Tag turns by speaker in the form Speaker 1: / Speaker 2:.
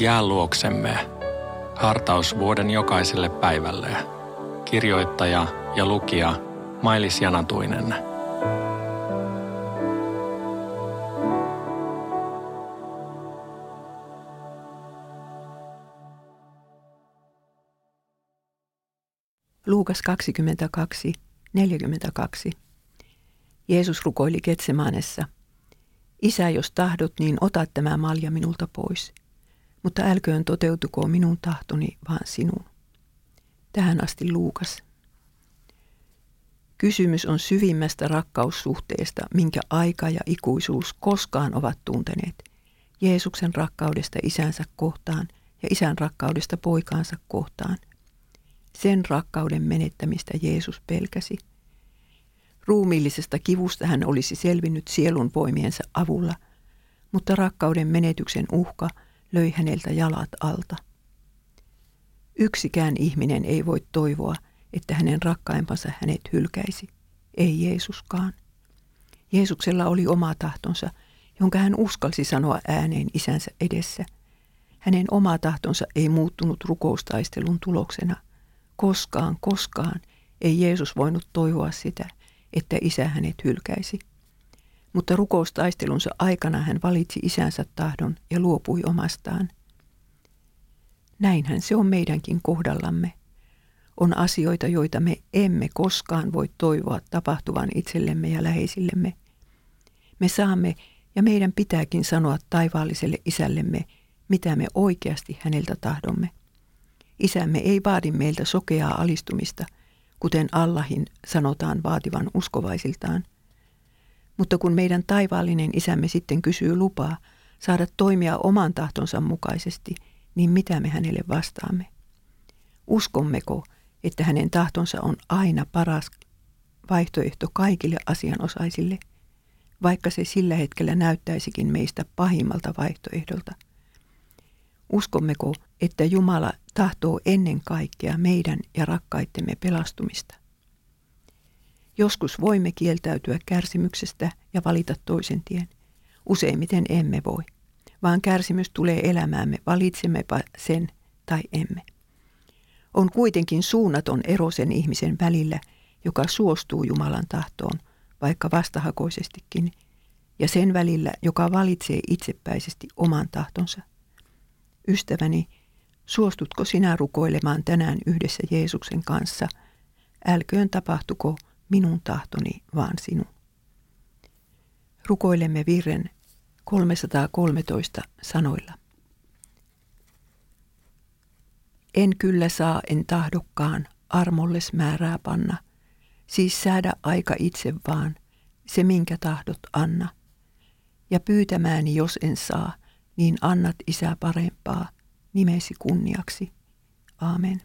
Speaker 1: Jää luoksemme. Hartaus vuoden jokaiselle päivälle. Kirjoittaja ja lukija Mailis Janatuinen.
Speaker 2: Luukas 22, 42. Jeesus rukoili Ketsemanessa. Isä, jos tahdot, niin ota tämä malja minulta pois. Mutta älköön toteutuko minun tahtoni, vaan sinun. Tähän asti Luukas. Kysymys on syvimmästä rakkaussuhteesta, minkä aika ja ikuisuus koskaan ovat tunteneet. Jeesuksen rakkaudesta isänsä kohtaan ja isän rakkaudesta poikaansa kohtaan. Sen rakkauden menettämistä Jeesus pelkäsi. Ruumiillisesta kivusta hän olisi selvinnyt sielun voimiensa avulla, mutta rakkauden menetyksen uhka löi häneltä jalat alta. Yksikään ihminen ei voi toivoa, että hänen rakkaimpansa hänet hylkäisi, ei Jeesuskaan. Jeesuksella oli oma tahtonsa, jonka hän uskalsi sanoa ääneen isänsä edessä. Hänen oma tahtonsa ei muuttunut rukoustaistelun tuloksena – Koskaan, koskaan ei Jeesus voinut toivoa sitä, että isä hänet hylkäisi. Mutta rukoustaistelunsa aikana hän valitsi isänsä tahdon ja luopui omastaan. Näinhän se on meidänkin kohdallamme. On asioita, joita me emme koskaan voi toivoa tapahtuvan itsellemme ja läheisillemme. Me saamme ja meidän pitääkin sanoa taivaalliselle isällemme, mitä me oikeasti häneltä tahdomme. Isämme ei vaadi meiltä sokeaa alistumista, kuten Allahin sanotaan vaativan uskovaisiltaan. Mutta kun meidän taivaallinen isämme sitten kysyy lupaa saada toimia oman tahtonsa mukaisesti, niin mitä me hänelle vastaamme? Uskommeko, että hänen tahtonsa on aina paras vaihtoehto kaikille asianosaisille, vaikka se sillä hetkellä näyttäisikin meistä pahimmalta vaihtoehdolta – Uskommeko, että Jumala tahtoo ennen kaikkea meidän ja rakkaittemme pelastumista? Joskus voimme kieltäytyä kärsimyksestä ja valita toisen tien. Useimmiten emme voi, vaan kärsimys tulee elämäämme, valitsemmepa sen tai emme. On kuitenkin suunnaton ero sen ihmisen välillä, joka suostuu Jumalan tahtoon, vaikka vastahakoisestikin, ja sen välillä, joka valitsee itsepäisesti oman tahtonsa. Ystäväni, suostutko sinä rukoilemaan tänään yhdessä Jeesuksen kanssa? Älköön tapahtuko minun tahtoni, vaan sinun. Rukoilemme virren 313 sanoilla. En kyllä saa, en tahdokkaan, armolles määrää panna, siis säädä aika itse vaan, se minkä tahdot anna. Ja pyytämääni jos en saa – niin annat isä parempaa nimesi kunniaksi. Aamen.